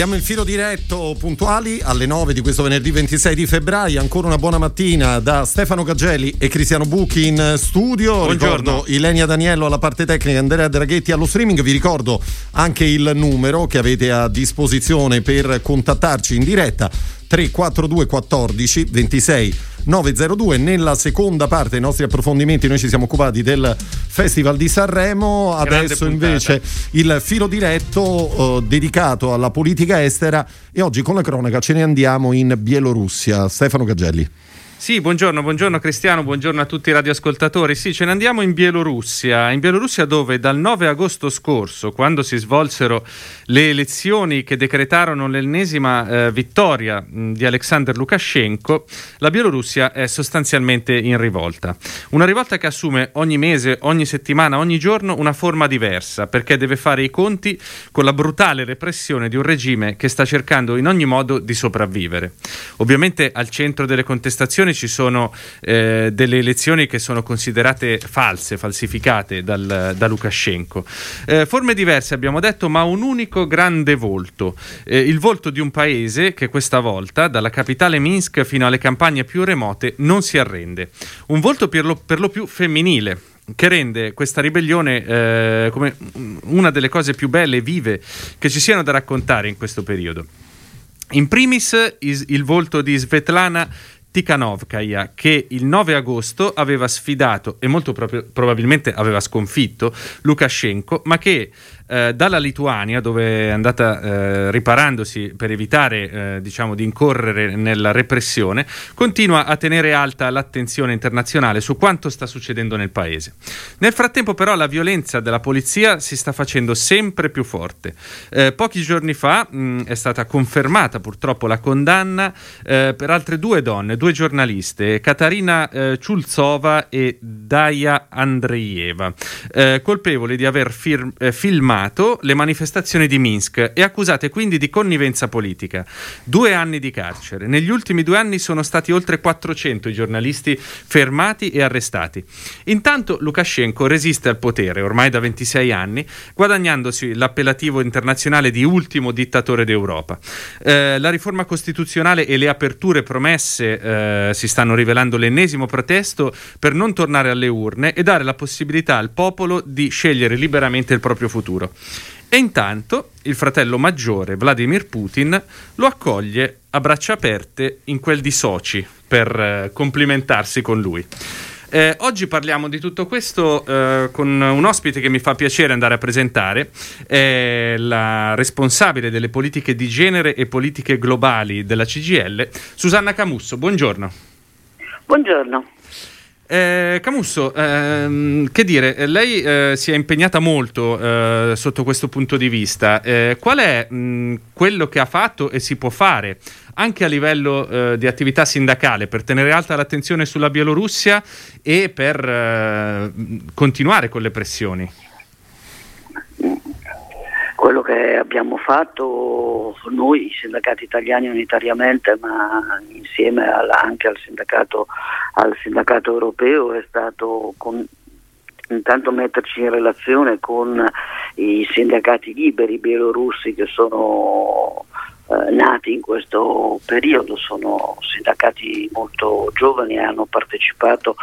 Apriamo il filo diretto puntuali alle 9 di questo venerdì 26 di febbraio. Ancora una buona mattina da Stefano Gaggelli e Cristiano Buchi in studio. Buongiorno. Ricordo Ilenia Daniello alla parte tecnica, Andrea Draghetti allo streaming. Vi ricordo anche il numero che avete a disposizione per contattarci in diretta 342 14 26 902. Nella seconda parte dei nostri approfondimenti noi ci siamo occupati del Festival di Sanremo, adesso invece il filo diretto eh, dedicato alla politica estera e oggi con la cronaca ce ne andiamo in Bielorussia. Stefano Gaggelli. Sì, buongiorno, buongiorno Cristiano, buongiorno a tutti i radioascoltatori. Sì, ce ne andiamo in Bielorussia, in Bielorussia dove dal 9 agosto scorso, quando si svolsero le elezioni che decretarono l'ennesima eh, vittoria mh, di Alexander Lukashenko, la Bielorussia è sostanzialmente in rivolta. Una rivolta che assume ogni mese, ogni settimana, ogni giorno una forma diversa, perché deve fare i conti con la brutale repressione di un regime che sta cercando in ogni modo di sopravvivere. Ovviamente al centro delle contestazioni ci sono eh, delle elezioni che sono considerate false, falsificate dal, da Lukashenko. Eh, forme diverse abbiamo detto, ma un unico grande volto, Eh, il volto di un paese che questa volta, dalla capitale Minsk fino alle campagne più remote, non si arrende. Un volto per lo, per lo più femminile, che rende questa ribellione eh, come una delle cose più belle e vive che ci siano da raccontare in questo periodo. In primis is- il volto di Svetlana Tikhanovskaya che il 9 agosto aveva sfidato e molto proprio- probabilmente aveva sconfitto Lukashenko, ma che eh, dalla Lituania, dove è andata eh, riparandosi per evitare eh, diciamo, di incorrere nella repressione, continua a tenere alta l'attenzione internazionale su quanto sta succedendo nel paese. Nel frattempo però la violenza della polizia si sta facendo sempre più forte. Eh, pochi giorni fa mh, è stata confermata purtroppo la condanna eh, per altre due donne, due giornaliste, Katarina eh, Ciulzova e Daya Andreieva, eh, colpevoli di aver fir- eh, filmato le manifestazioni di Minsk e accusate quindi di connivenza politica. Due anni di carcere. Negli ultimi due anni sono stati oltre 400 i giornalisti fermati e arrestati. Intanto Lukashenko resiste al potere ormai da 26 anni, guadagnandosi l'appellativo internazionale di ultimo dittatore d'Europa. Eh, la riforma costituzionale e le aperture promesse eh, si stanno rivelando l'ennesimo protesto per non tornare alle urne e dare la possibilità al popolo di scegliere liberamente il proprio futuro. E intanto il fratello maggiore, Vladimir Putin, lo accoglie a braccia aperte in quel di Sochi per eh, complimentarsi con lui. Eh, oggi parliamo di tutto questo eh, con un ospite che mi fa piacere andare a presentare, è la responsabile delle politiche di genere e politiche globali della CGL, Susanna Camusso. Buongiorno. Buongiorno. Eh, Camusso, ehm, che dire, lei eh, si è impegnata molto eh, sotto questo punto di vista. Eh, qual è mh, quello che ha fatto e si può fare anche a livello eh, di attività sindacale per tenere alta l'attenzione sulla Bielorussia e per eh, continuare con le pressioni? Quello che abbiamo fatto noi, sindacati italiani unitariamente, ma insieme alla- anche al sindacato, al sindacato europeo, è stato con- intanto metterci in relazione con i sindacati liberi bielorussi che sono eh, nati in questo periodo, sono sindacati molto giovani e hanno partecipato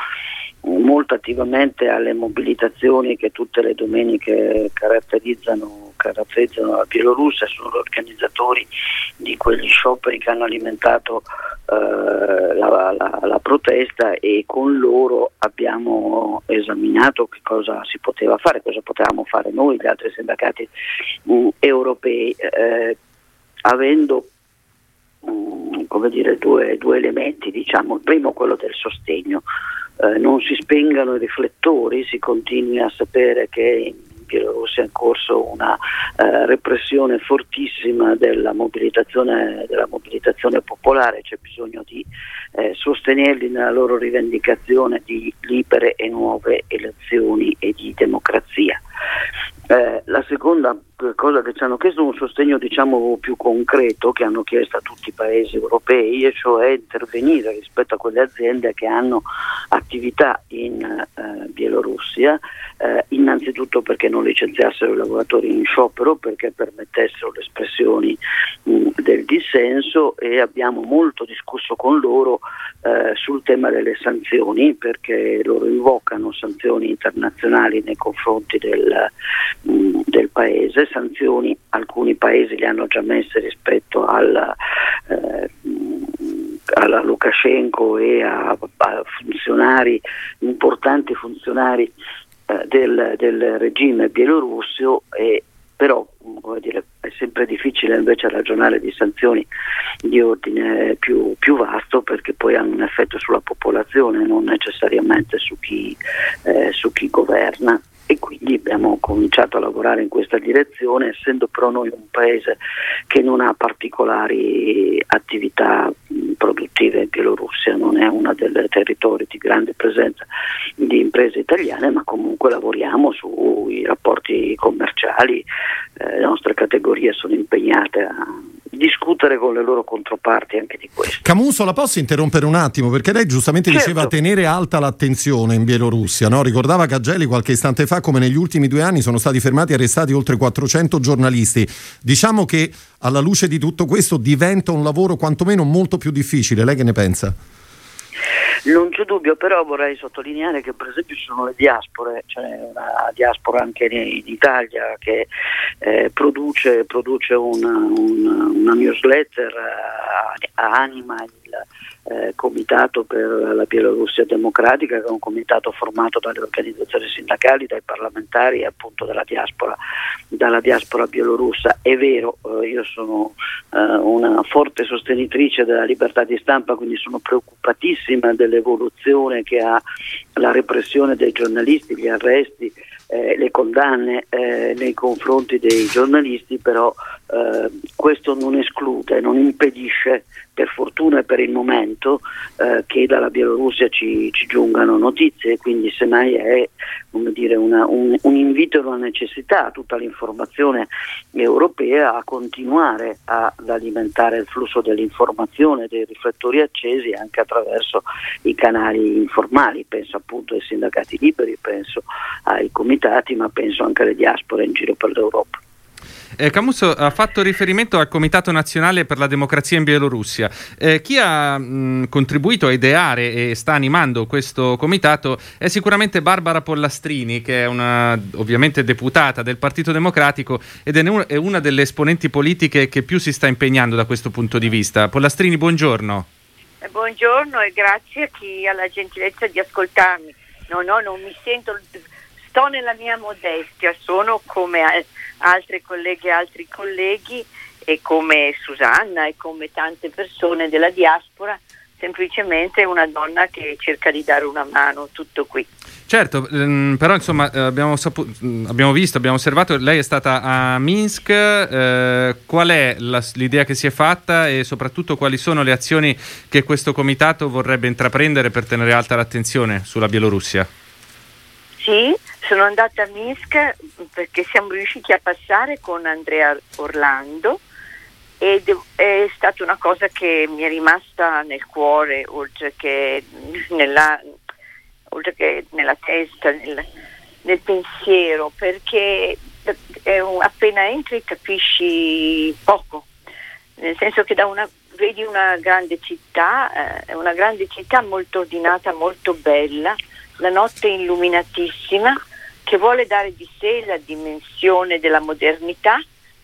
molto attivamente alle mobilitazioni che tutte le domeniche caratterizzano, caratterizzano la Bielorussia, sono organizzatori di quegli scioperi che hanno alimentato eh, la, la- la protesta e con loro abbiamo esaminato che cosa si poteva fare, cosa potevamo fare noi, gli altri sindacati mm, europei, eh, avendo mm, come dire, due, due elementi, diciamo. il primo quello del sostegno, eh, non si spengano i riflettori, si continui a sapere che in Bielorussia è in corso una eh, repressione fortissima della mobilitazione, della mobilitazione popolare, c'è bisogno di eh, sostenerli nella loro rivendicazione di libere e nuove elezioni e di democrazia. La seconda cosa che ci hanno chiesto è un sostegno diciamo più concreto che hanno chiesto a tutti i paesi europei e cioè intervenire rispetto a quelle aziende che hanno attività in eh, Bielorussia eh, innanzitutto perché non licenziassero i lavoratori in sciopero perché permettessero le espressioni mh, del dissenso e abbiamo molto discusso con loro eh, sul tema delle sanzioni perché loro invocano sanzioni internazionali nei confronti del, mh, del paese sanzioni alcuni paesi le hanno già messe rispetto al, eh, alla Lukashenko e a, a, funzionari, importanti funzionari eh, del, del, regime bielorusso e però dire, è sempre difficile invece ragionare di sanzioni di ordine più, più, vasto perché poi hanno un effetto sulla popolazione, non necessariamente su chi, eh, su chi governa e quindi abbiamo cominciato a lavorare in questa direzione, essendo però noi un paese che non ha particolari attività produttive in Bielorussia, non è uno dei territori di grande presenza di imprese italiane, ma comunque lavoriamo sui rapporti commerciali, eh, le nostre categorie sono impegnate a discutere con le loro controparti anche di questo. Camuso, la posso interrompere un attimo? Perché lei giustamente certo. diceva tenere alta l'attenzione in Bielorussia, no? ricordava Cagelli qualche istante fa come negli ultimi due anni sono stati fermati e arrestati oltre 400 giornalisti. Diciamo che alla luce di tutto questo diventa un lavoro quantomeno molto più difficile, lei che ne pensa? Non c'è dubbio, però vorrei sottolineare che per esempio ci sono le diaspore, c'è una diaspora anche in Italia che eh, produce, produce una, una, una newsletter, eh, anima il eh, comitato per la Bielorussia democratica, che è un comitato formato dalle organizzazioni sindacali, dai parlamentari e appunto dalla diaspora, dalla diaspora bielorussa. È vero, eh, io sono eh, una forte sostenitrice della libertà di stampa, quindi sono preoccupatissima dell'evoluzione che ha la repressione dei giornalisti, gli arresti. Eh, le condanne eh, nei confronti dei giornalisti, però eh, questo non esclude, non impedisce per fortuna e per il momento eh, che dalla Bielorussia ci, ci, giungano notizie, quindi semmai è dire, una, un, un, invito e una necessità a tutta l'informazione europea a continuare ad alimentare il flusso dell'informazione, dei riflettori accesi anche attraverso i canali informali, penso appunto ai sindacati liberi, penso ai comitati, ma penso anche alle diaspore in giro per l'Europa. Eh, Camusso ha fatto riferimento al Comitato Nazionale per la Democrazia in Bielorussia. Eh, chi ha mh, contribuito a ideare e sta animando questo comitato è sicuramente Barbara Pollastrini, che è una ovviamente deputata del Partito Democratico ed è, è una delle esponenti politiche che più si sta impegnando da questo punto di vista. Pollastrini, buongiorno. Eh, buongiorno e grazie a chi ha la gentilezza di ascoltarmi. No, no, non mi sento, sto nella mia modestia, sono come altre colleghe e altri colleghi e come Susanna e come tante persone della diaspora, semplicemente una donna che cerca di dare una mano, tutto qui. Certo, ehm, però insomma eh, abbiamo, sapu- mm, abbiamo, visto, abbiamo osservato, lei è stata a Minsk, eh, qual è la, l'idea che si è fatta e soprattutto quali sono le azioni che questo comitato vorrebbe intraprendere per tenere alta l'attenzione sulla Bielorussia? Sì, sono andata a Minsk perché siamo riusciti a passare con Andrea Orlando ed è stata una cosa che mi è rimasta nel cuore oltre che nella, oltre che nella testa, nel, nel pensiero, perché un, appena entri capisci poco, nel senso che da una, vedi una grande città, eh, una grande città molto ordinata, molto bella, la notte illuminatissima, che vuole dare di sé la dimensione della modernità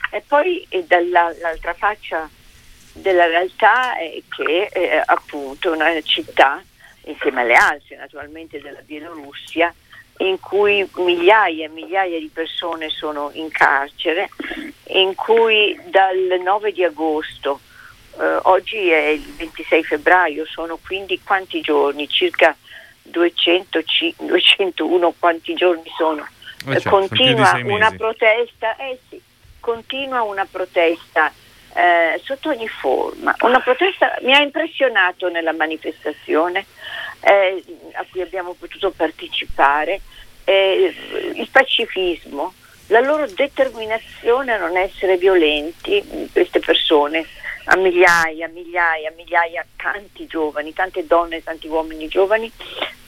e poi e dall'altra faccia della realtà è che è appunto una città, insieme alle altre naturalmente della Bielorussia, in cui migliaia e migliaia di persone sono in carcere, in cui dal 9 di agosto, eh, oggi è il 26 febbraio, sono quindi quanti giorni? Circa 200, 201 quanti giorni sono. Eh certo, continua una protesta, eh sì, continua una protesta eh, sotto ogni forma. Una protesta mi ha impressionato nella manifestazione eh, a cui abbiamo potuto partecipare eh, il pacifismo, la loro determinazione a non essere violenti, queste persone, a migliaia, migliaia, migliaia, tanti giovani, tante donne, tanti uomini giovani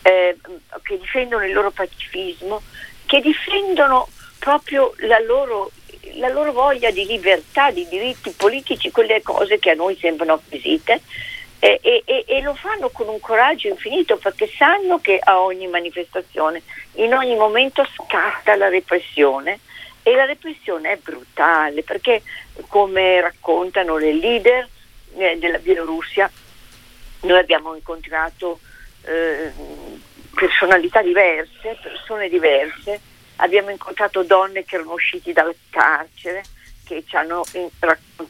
eh, che difendono il loro pacifismo, che difendono proprio la loro, la loro voglia di libertà, di diritti politici, quelle cose che a noi sembrano acquisite. E, e, e, lo fanno con un coraggio infinito perché sanno che a ogni manifestazione, in ogni momento scatta la repressione e la repressione è brutale perché come raccontano le leader eh, della Bielorussia, noi abbiamo incontrato eh, personalità diverse, persone diverse, abbiamo incontrato donne che erano uscite dal carcere, che ci hanno,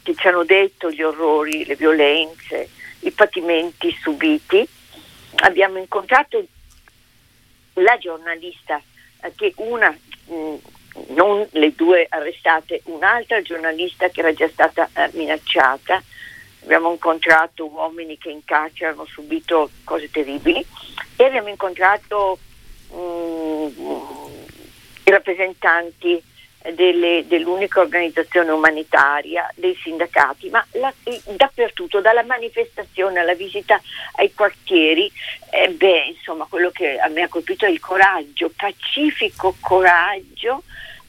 che ci hanno detto gli orrori, le violenze, i patimenti subiti. Abbiamo incontrato la giornalista, eh, che una, mh, non le due arrestate, un'altra giornalista che era già stata eh, minacciata. Abbiamo incontrato uomini che in carcere hanno subito cose terribili e abbiamo incontrato mh, i rappresentanti delle, dell'unica organizzazione umanitaria, dei sindacati, ma la, dappertutto, dalla manifestazione alla visita ai quartieri, eh, beh, insomma, quello che a me ha colpito è il coraggio, pacifico coraggio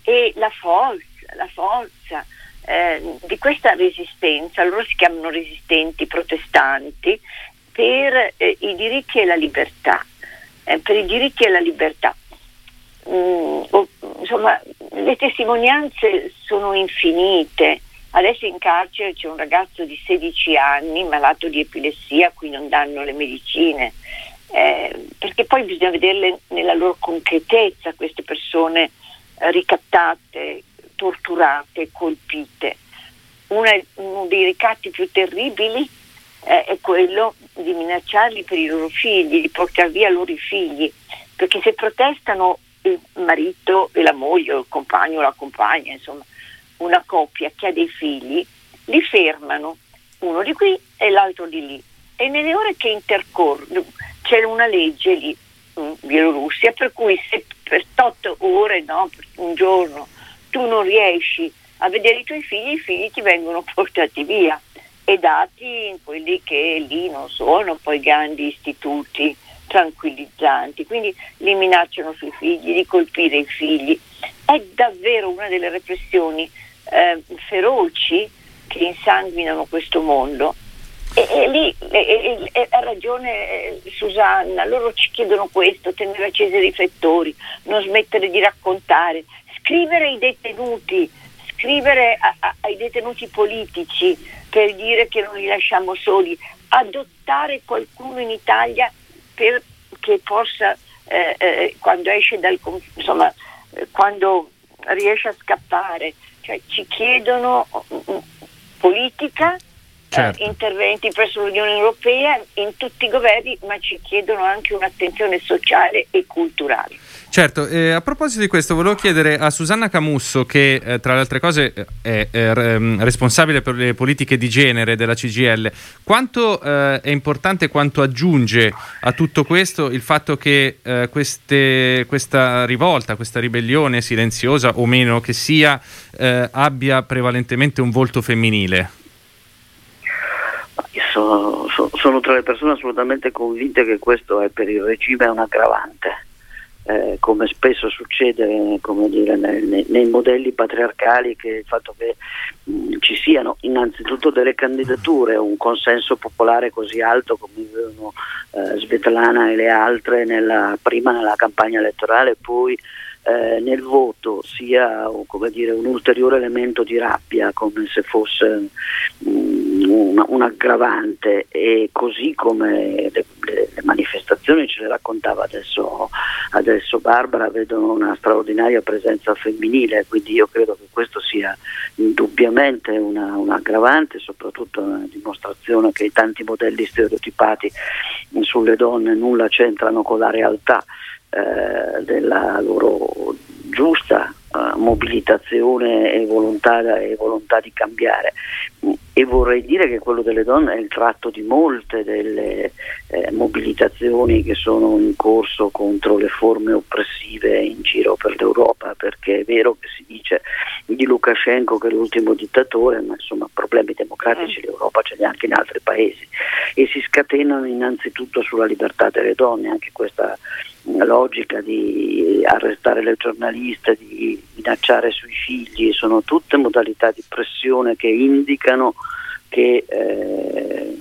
e la forza, la forza eh, di questa resistenza, loro si chiamano resistenti protestanti, per eh, i diritti e la libertà, eh, per i diritti e la libertà. Mm, insomma, le testimonianze sono infinite. Adesso in carcere c'è un ragazzo di 16 anni malato di epilessia a cui non danno le medicine, eh, perché poi bisogna vederle nella loro concretezza queste persone ricattate, torturate, colpite. Una, uno dei ricatti più terribili eh, è quello di minacciarli per i loro figli, di portare via loro i figli, perché se protestano il marito e la moglie, o il compagno o la compagna, insomma, una coppia che ha dei figli, li fermano, uno di qui e l'altro di lì. E nelle ore che intercorrono c'è una legge lì in Bielorussia per cui se per 8 ore, no, un giorno, tu non riesci a vedere i tuoi figli, i figli ti vengono portati via e dati in quelli che lì non sono poi grandi istituti tranquillizzanti, quindi li minacciano sui figli, di colpire i figli. È davvero una delle repressioni eh, feroci che insanguinano questo mondo. E, e lì e, e, ha ragione eh, Susanna, loro ci chiedono questo, tenere accesi i riflettori, non smettere di raccontare, scrivere ai detenuti, scrivere a, a, ai detenuti politici per dire che non li lasciamo soli, adottare qualcuno in Italia per, che possa, eh, eh, quando esce dal insomma, eh, quando riesce a scappare, cioè ci chiedono uh, eh, certo. interventi presso l'Unione Europea in tutti i governi, ma ci chiedono anche un'attenzione sociale e culturale. Certo, eh, a proposito di questo volevo chiedere a Susanna Camusso che eh, tra le altre cose è, è, è, ehm, responsabile per le politiche di genere della CGL, quanto eh, è importante, quanto aggiunge a tutto questo il fatto che eh, queste, questa rivolta, questa ribellione silenziosa o meno che sia, eh, abbia prevalentemente un volto femminile? Sono, sono, tra le persone assolutamente convinte che questo è per il regime un aggravante. Eh, come spesso succede dire, nei, nei, modelli patriarcali, che il fatto che mh, mm, ci siano innanzitutto delle candidature, un consenso popolare così alto come avevano eh, Svetlana e le altre nella, prima nella campagna elettorale, poi eh, nel voto sia dire, un ulteriore elemento di rabbia, come se fosse um, un, un, aggravante, e così come le, le, le, manifestazioni, ce le raccontava adesso, adesso Barbara, vedono una straordinaria presenza femminile, quindi io credo che questo sia indubbiamente una, un aggravante, soprattutto una dimostrazione che i tanti modelli stereotipati sulle donne nulla c'entrano con la realtà eh, della loro giusta uh, mobilitazione e volontà, e volontà, di cambiare. E vorrei dire che quello delle donne è il tratto di molte delle eh, mobilitazioni che sono in corso contro le forme oppressive in giro per l'Europa, perché è vero che si dice di Lukashenko che è l'ultimo dittatore, ma insomma problemi democratici mm. l'Europa ce li ha anche in altri paesi e si scatenano innanzitutto sulla libertà delle donne, anche questa logica di arrestare le giornaliste, di minacciare sui figli, sono tutte modalità di pressione che indicano che eh,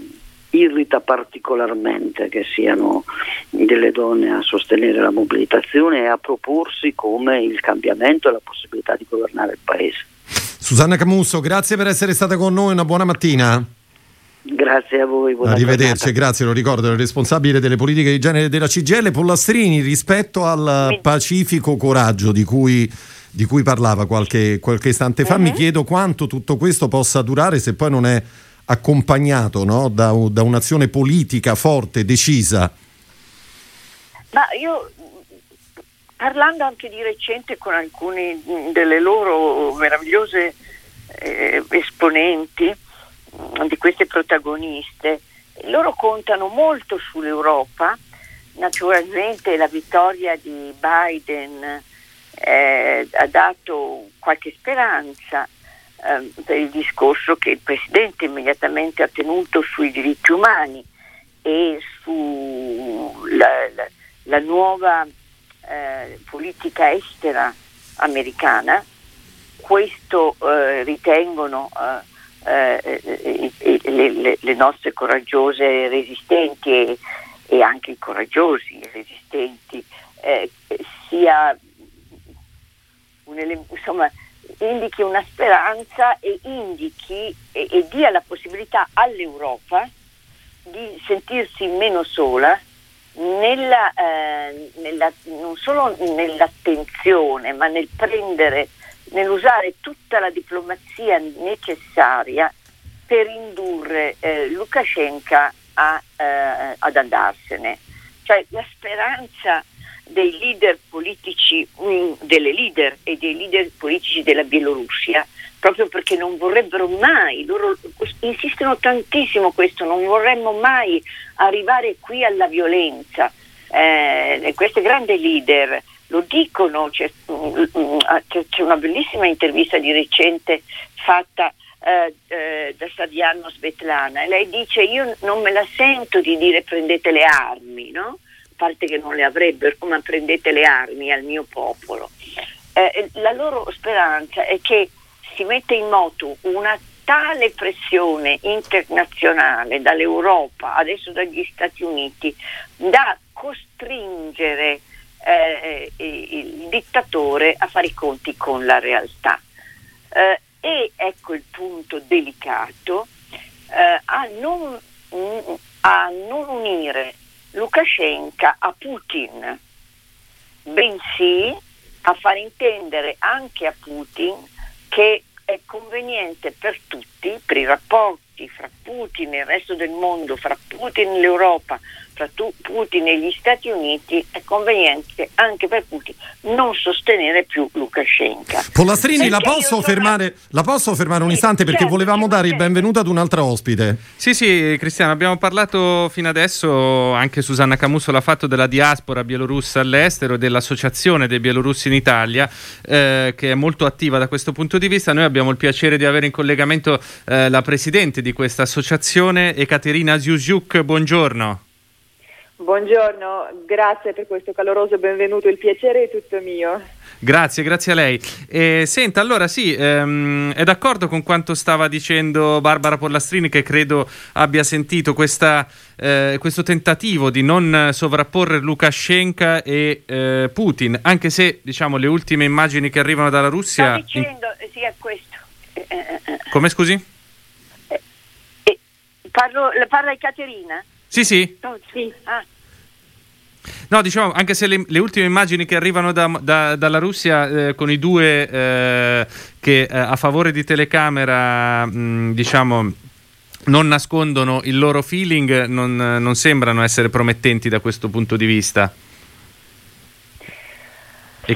irrita particolarmente che siano delle donne a sostenere la mobilitazione e a proporsi come il cambiamento e la possibilità di governare il paese. Susanna Camusso, grazie per essere stata con noi, una buona mattina. Grazie a voi. Arrivederci, giornata. grazie, lo ricordo, il responsabile delle politiche di genere della CGL, Pollastrini, rispetto al Mi... pacifico coraggio di cui, di cui parlava qualche, qualche, istante fa, uh-huh. mi mhm. chiedo quanto tutto questo possa durare se poi non è accompagnato no, da, da un'azione politica forte, decisa. Ma io parlando anche di recente con alcune delle loro meravigliose eh, esponenti, di queste protagoniste, loro contano molto sull'Europa, naturalmente la vittoria di Biden eh, ha dato qualche speranza eh, per il discorso che il Presidente immediatamente ha tenuto sui diritti umani e sulla la, la nuova eh, politica estera americana. Questo eh, ritengono eh, eh, eh le, le, le, nostre coraggiose resistenti e, e, anche i coraggiosi resistenti eh, sia un, insomma, indichi una speranza e indichi e, e dia la possibilità all'Europa di sentirsi meno sola nella, eh, nella, non solo nell'attenzione, ma nel prendere nell'usare tutta la diplomazia necessaria per indurre eh, Lukashenko a, eh, ad andarsene. Cioè la speranza dei leader politici, mm, delle leader e dei leader politici della Bielorussia, proprio perché non vorrebbero mai, loro insistono tantissimo questo, non vorremmo mai arrivare qui alla violenza. Eh, queste grandi leader lo dicono, c'è, mm, ah, c'è, una bellissima intervista di recente fatta eh, eh, da Saviano Svetlana e lei dice io non me la sento di dire prendete le armi, no? a parte che non le avrebbero, ma prendete le armi al mio popolo. Eh, la loro speranza è che si metta in moto una tale pressione internazionale dall'Europa, adesso dagli Stati Uniti, da costringere eh, il dittatore a fare i conti con la realtà. Eh, e ecco il punto delicato, eh, a, non, a non unire Lukashenko a Putin, bensì a far intendere anche a Putin che è conveniente per tutti, per i rapporti fra Putin e il resto del mondo, fra Putin e l'Europa, tra Putin e gli Stati Uniti è conveniente anche per Putin non sostenere più Lukashenko. Pollastrini, la posso, fermare, sono... la posso, fermare, un istante perché certo, volevamo dare il benvenuto ad un'altra ospite. Sì, sì, Cristiano, abbiamo parlato fino adesso, anche Susanna Camusso l'ha fatto, della diaspora bielorussa all'estero, dell'associazione dei bielorussi in Italia, eh, che è molto attiva da questo punto di vista. Noi abbiamo il piacere di avere in collegamento eh, la presidente di questa associazione, Ekaterina Ziuziuk. Buongiorno. Buongiorno, grazie per questo caloroso benvenuto, il piacere è tutto mio. Grazie, grazie a lei. Eh, senta, allora sì, ehm, è d'accordo con quanto stava dicendo Barbara Pollastrini che credo abbia sentito questa, eh, questo tentativo di non sovrapporre Lukashenko e eh, Putin, anche se diciamo le ultime immagini che arrivano dalla Russia... Sto dicendo, in... sì, è questo. Eh, eh, Come scusi? Parlo, parla di Caterina? Sì, sì. Oh, sì. Ah. No, diciamo, anche se le, le, ultime immagini che arrivano da, da, dalla Russia eh, con i due eh, che eh, a favore di telecamera, mh, diciamo, non nascondono il loro feeling, non, non, sembrano essere promettenti da questo punto di vista. Sì,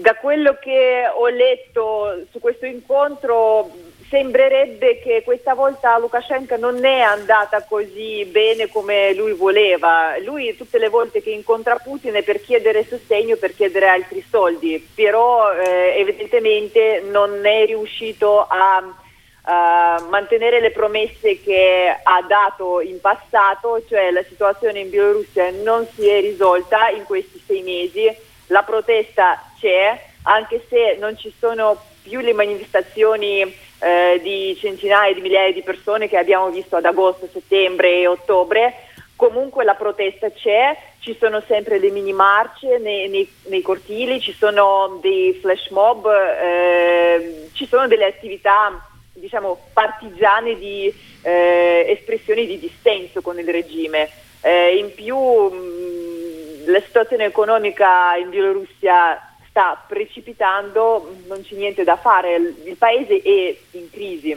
da quello che ho letto su questo incontro sembrerebbe che questa volta Lukashenko non è andata così bene come lui voleva. Lui tutte le volte che incontra Putin è per chiedere sostegno, per chiedere altri soldi, però eh, evidentemente non è riuscito a uh, mantenere le promesse che ha dato in passato, cioè la situazione in Bielorussia non si è risolta in questi sei mesi, la protesta c'è, anche se non ci sono più le manifestazioni eh, di centinaia di migliaia di persone che abbiamo visto ad agosto, settembre e ottobre, comunque la protesta c'è, ci sono sempre le mini marce nei, nei, nei cortili, ci sono dei flash mob, eh, ci sono delle attività diciamo, partigiane di eh, espressioni di dissenso con il regime. Eh, in più mh, la situazione economica in Bielorussia sta precipitando, non c'è niente da fare, il paese è in crisi.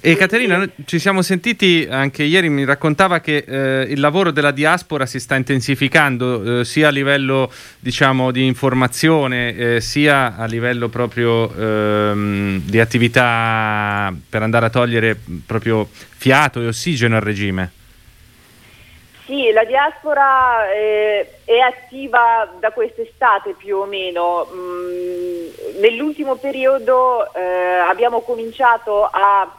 E Caterina, ci siamo sentiti anche ieri, mi raccontava che eh, il lavoro della diaspora si sta intensificando eh, sia a livello diciamo, di informazione eh, sia a livello proprio ehm, di attività per andare a togliere proprio fiato e ossigeno al regime. Sì, la diaspora eh, è attiva da quest'estate più o meno. Mm, nell'ultimo periodo eh, abbiamo cominciato a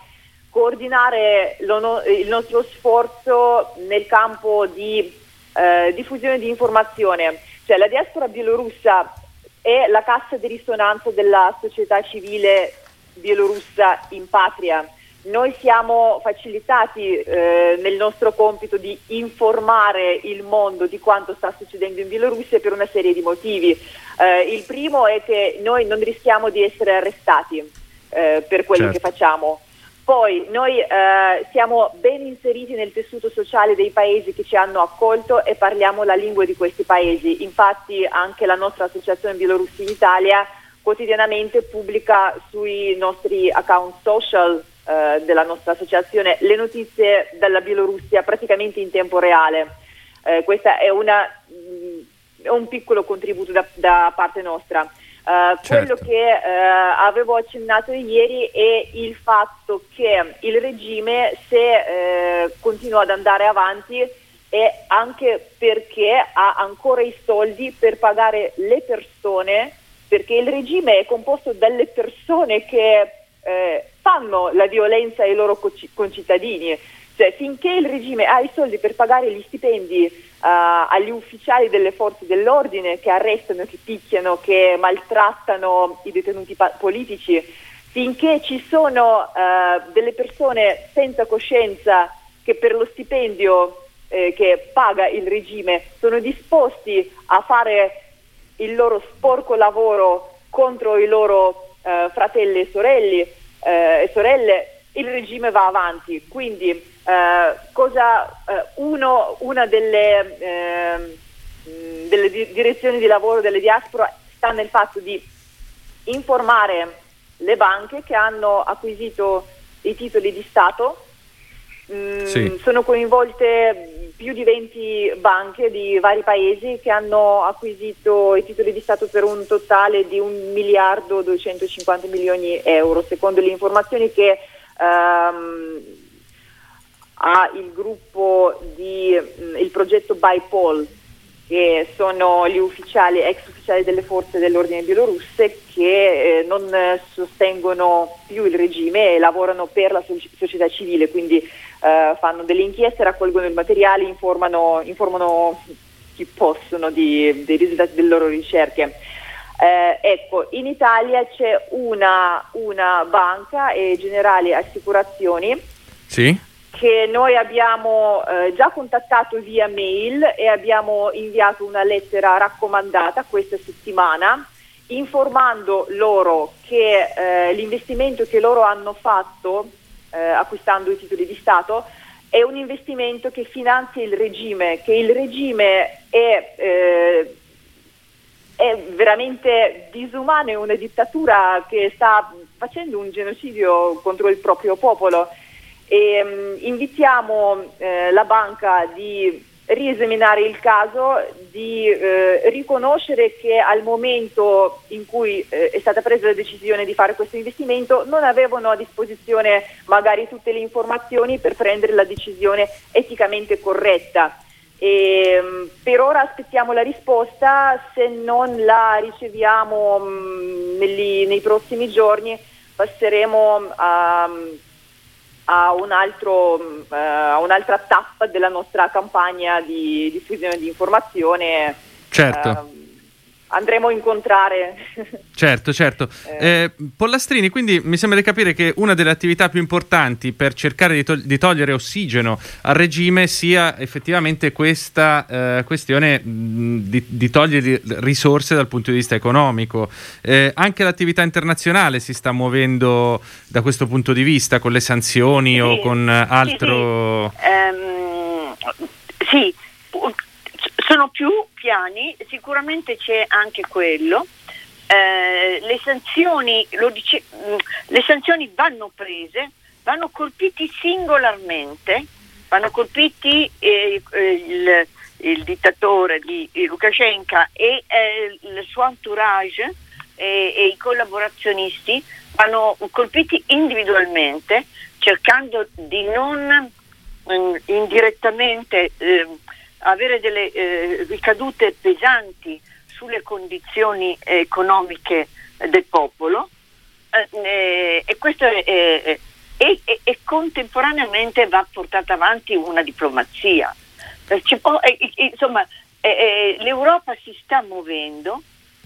coordinare lo, il nostro sforzo nel campo di eh, diffusione di informazione. Cioè, la diaspora bielorussa è la cassa di risonanza della società civile bielorussa in patria noi siamo facilitati eh, nel nostro compito di informare il mondo di quanto sta succedendo in Bielorussia per una serie di motivi. Eh, il primo è che noi non rischiamo di essere arrestati eh, per quello certo. che facciamo. Poi noi eh, siamo ben inseriti nel tessuto sociale dei paesi che ci hanno accolto e parliamo la lingua di questi paesi. Infatti anche la nostra associazione Bielorussi in Italia quotidianamente pubblica sui nostri account social eh, della nostra associazione le notizie dalla Bielorussia praticamente in tempo reale. Eh, questo è, mm, è, un piccolo contributo da, da parte nostra. Uh, certo. Quello che uh, avevo accennato ieri è il fatto che il regime, se uh, continua ad andare avanti, è anche perché ha ancora i soldi per pagare le persone, perché il regime è composto dalle persone che fanno la violenza ai loro concittadini. Cioè, finché il regime ha i soldi per pagare gli stipendi uh, agli ufficiali delle forze dell'ordine che arrestano, che picchiano, che maltrattano i detenuti pa- politici, finché ci sono uh, delle persone senza coscienza che per lo stipendio eh, che paga il regime sono disposti a fare il loro sporco lavoro contro i loro eh, fratelli e sorelle, e sorelle, il regime va avanti. Quindi eh, cosa, eh, uno, una delle, ehm, delle di- direzioni di lavoro delle diaspora sta nel fatto di informare le banche che hanno acquisito i titoli di Stato. Mm, sì. Sono coinvolte più di 20 banche di vari paesi che hanno acquisito i titoli di Stato per un totale di 1 miliardo 250 milioni di euro, secondo le informazioni che um, ha il gruppo di um, il progetto BIPOL, che sono gli ufficiali, ex ufficiali delle forze dell'ordine bielorusse che eh, non sostengono più il regime e lavorano per la società civile, quindi eh, fanno delle inchieste, raccolgono il materiale, informano, informano chi possono di, dei risultati delle loro ricerche. Eh, ecco, in Italia c'è una, una banca e generali assicurazioni sì. che noi abbiamo eh, già contattato via mail e abbiamo inviato una lettera raccomandata questa settimana informando loro che eh, l'investimento che loro hanno fatto eh, acquistando i titoli di Stato, è un investimento che finanzia il regime, che il regime è, eh, è veramente disumano, è una dittatura che sta facendo un genocidio contro il proprio popolo. E, um, invitiamo eh, la banca di riesaminare il caso, di eh, riconoscere che al momento in cui eh, è stata presa la decisione di fare questo investimento non avevano a disposizione magari tutte le informazioni per prendere la decisione eticamente corretta. E, um, per ora aspettiamo la risposta, se non la riceviamo um, negli, nei prossimi giorni passeremo a, a, un altro, uh, a, un'altra tappa della nostra campagna di diffusione di informazione. Certo. Uh, andremo a incontrare. Certo, certo. Eh. Eh, Pollastrini, quindi mi sembra di capire che una delle attività più importanti per cercare di, to- di togliere ossigeno al regime sia effettivamente questa eh, questione mh, di, di, togliere risorse dal punto di vista economico. Eh, anche l'attività internazionale si sta muovendo da questo punto di vista con le sanzioni sì, o con altro... Sì, sì. Um, sì sono più piani, sicuramente c'è anche quello. Eh, le, sanzioni, dice, mm, le sanzioni vanno prese, vanno colpiti singolarmente, vanno colpiti eh, il, il, dittatore di Lukashenko e eh, il suo entourage e, e, i collaborazionisti, vanno colpiti individualmente cercando di non mm, indirettamente eh, avere delle eh, ricadute pesanti sulle condizioni economiche del popolo eh, e questo è, è, è, e, contemporaneamente va portata avanti una diplomazia. Può, insomma, l'Europa si sta muovendo,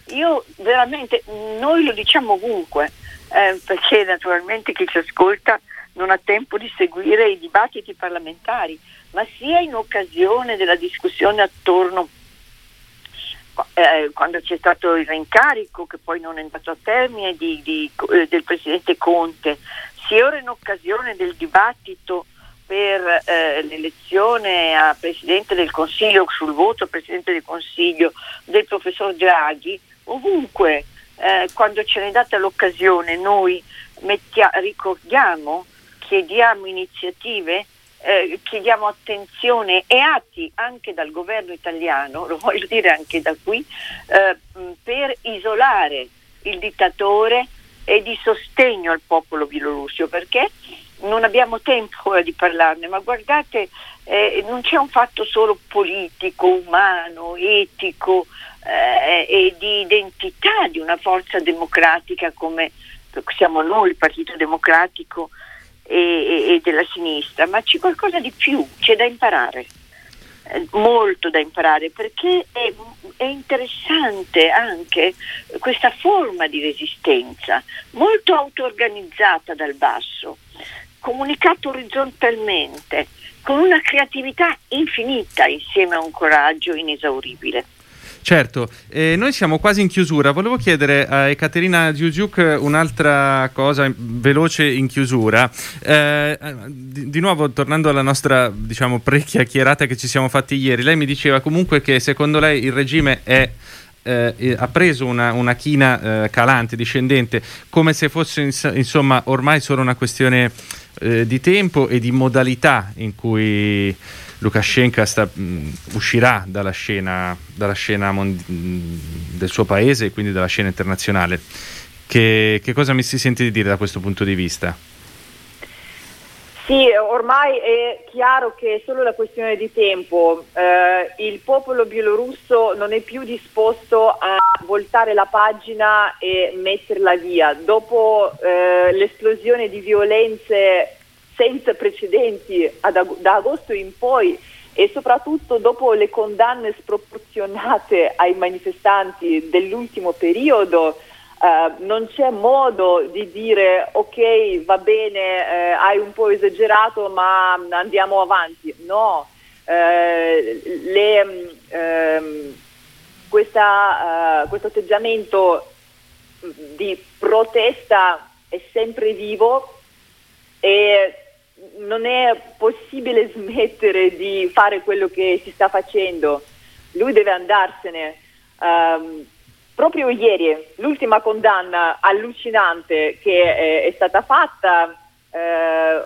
io veramente, noi lo diciamo ovunque, eh, perché naturalmente chi ci ascolta non ha tempo di seguire i dibattiti parlamentari, ma sia in occasione della discussione attorno eh, quando c'è stato il reincarico che poi non è andato a termine di, di, eh, del Presidente Conte, sia ora in occasione del dibattito per eh, l'elezione a Presidente del Consiglio, sul voto a Presidente del Consiglio del Professor Draghi, ovunque eh, quando ce n'è data l'occasione noi mettia, ricordiamo, chiediamo iniziative eh, chiediamo attenzione e atti anche dal governo italiano, lo voglio dire anche da qui, eh, per isolare il dittatore e di sostegno al popolo bielorusso, perché non abbiamo tempo ora di parlarne, ma guardate, eh, non c'è un fatto solo politico, umano, etico eh, e di identità di una forza democratica come siamo noi, il Partito Democratico, e, e della sinistra, ma c'è qualcosa di più, c'è da imparare eh, molto da imparare perché è, è, interessante anche questa forma di resistenza, molto auto-organizzata dal basso, comunicata orizzontalmente, con una creatività infinita insieme a un coraggio inesauribile. Certo, eh, noi siamo quasi in chiusura. Volevo chiedere a Ekaterina Giugiuk un'altra cosa veloce in chiusura. Eh, di, di, nuovo, tornando alla nostra diciamo, pre-chiacchierata che ci siamo fatti ieri, lei mi diceva comunque che secondo lei il regime è eh, ha preso una, una china eh, calante, discendente, come se fosse ins- insomma ormai solo una questione eh, di tempo e di modalità in cui Lukashenko sta, mh, uscirà dalla scena, dalla scena mondi- del suo paese e quindi dalla scena internazionale. Che, che cosa mi si sente di dire da questo punto di vista? Sì, ormai è chiaro che è solo la questione di tempo. Eh, il popolo bielorusso non è più disposto a voltare la pagina e metterla via. Dopo eh, l'esplosione di violenze senza precedenti ad, da agosto in poi e soprattutto dopo le condanne sproporzionate ai manifestanti dell'ultimo periodo, Uh, non c'è modo di dire ok va bene eh, hai un po' esagerato ma andiamo avanti no eh, le, ehm, questa, uh, questo atteggiamento di protesta è sempre vivo e non è possibile smettere di fare quello che si sta facendo. Lui deve andarsene. Um, proprio ieri, l'ultima condanna allucinante che è, è stata fatta eh,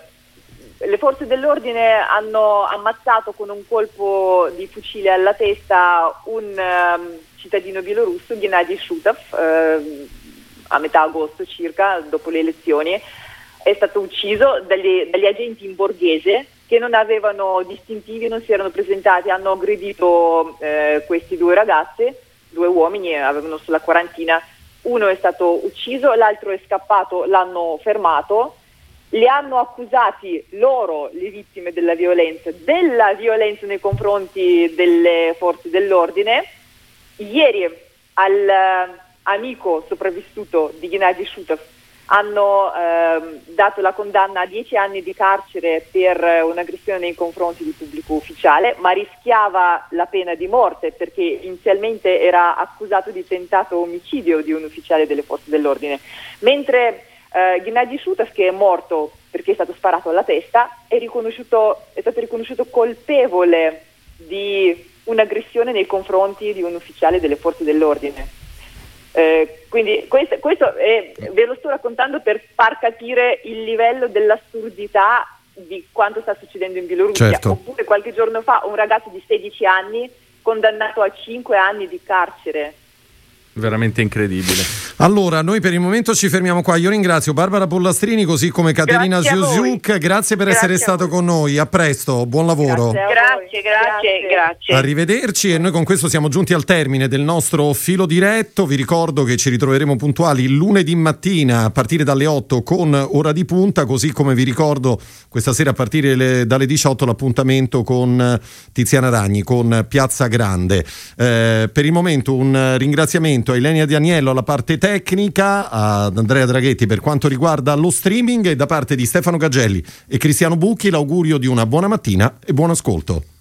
le forze dell'ordine hanno ammazzato con un colpo di fucile alla testa un um, cittadino bielorusso, Gennady Shutov, uh, a metà agosto circa, dopo le elezioni. È stato ucciso dagli, dagli agenti in borghese che non avevano distintivi, non si erano presentati, hanno aggredito eh, questi due ragazzi, due uomini, avevano sulla quarantina. Uno è stato ucciso, l'altro è scappato, l'hanno fermato li hanno accusati loro, le vittime della violenza, della violenza nei confronti delle forze dell'ordine. Ieri all'amico sopravvissuto di Gennady Shutov hanno eh, dato la condanna a 10 anni di carcere per un'aggressione nei confronti di pubblico ufficiale, ma rischiava la pena di morte perché inizialmente era accusato di tentato omicidio di un ufficiale delle forze dell'ordine. Mentre eh, Gennady Shutas, che è morto perché è stato sparato alla testa, è, è stato riconosciuto colpevole di un'aggressione nei confronti di un ufficiale delle forze dell'ordine. Eh, quindi questo, questo è, ve lo sto raccontando per far capire il livello dell'assurdità di quanto sta succedendo in Bielorussia. Certo. Oppure qualche giorno fa un ragazzo di 16 anni condannato a 5 anni di carcere veramente incredibile. Allora, noi per il momento ci fermiamo qua. Io ringrazio Barbara Pollastrini così come Caterina Ziuziuk. Grazie per grazie essere stato con noi. A presto, buon lavoro. Grazie, grazie, grazie, Arrivederci e noi con questo siamo giunti al termine del nostro filo diretto. Vi ricordo che ci ritroveremo puntuali lunedì mattina a partire dalle 8 con ora di punta, così come vi ricordo questa sera a partire le, dalle 18 l'appuntamento con Tiziana Ragni con Piazza Grande. Eh, per il momento un ringraziamento ringraziamento a Ilenia Dianiello alla parte tecnica, ad Andrea Draghetti per quanto riguarda lo streaming e da parte di Stefano Gagelli e Cristiano Bucchi l'augurio di una buona mattina e buon ascolto.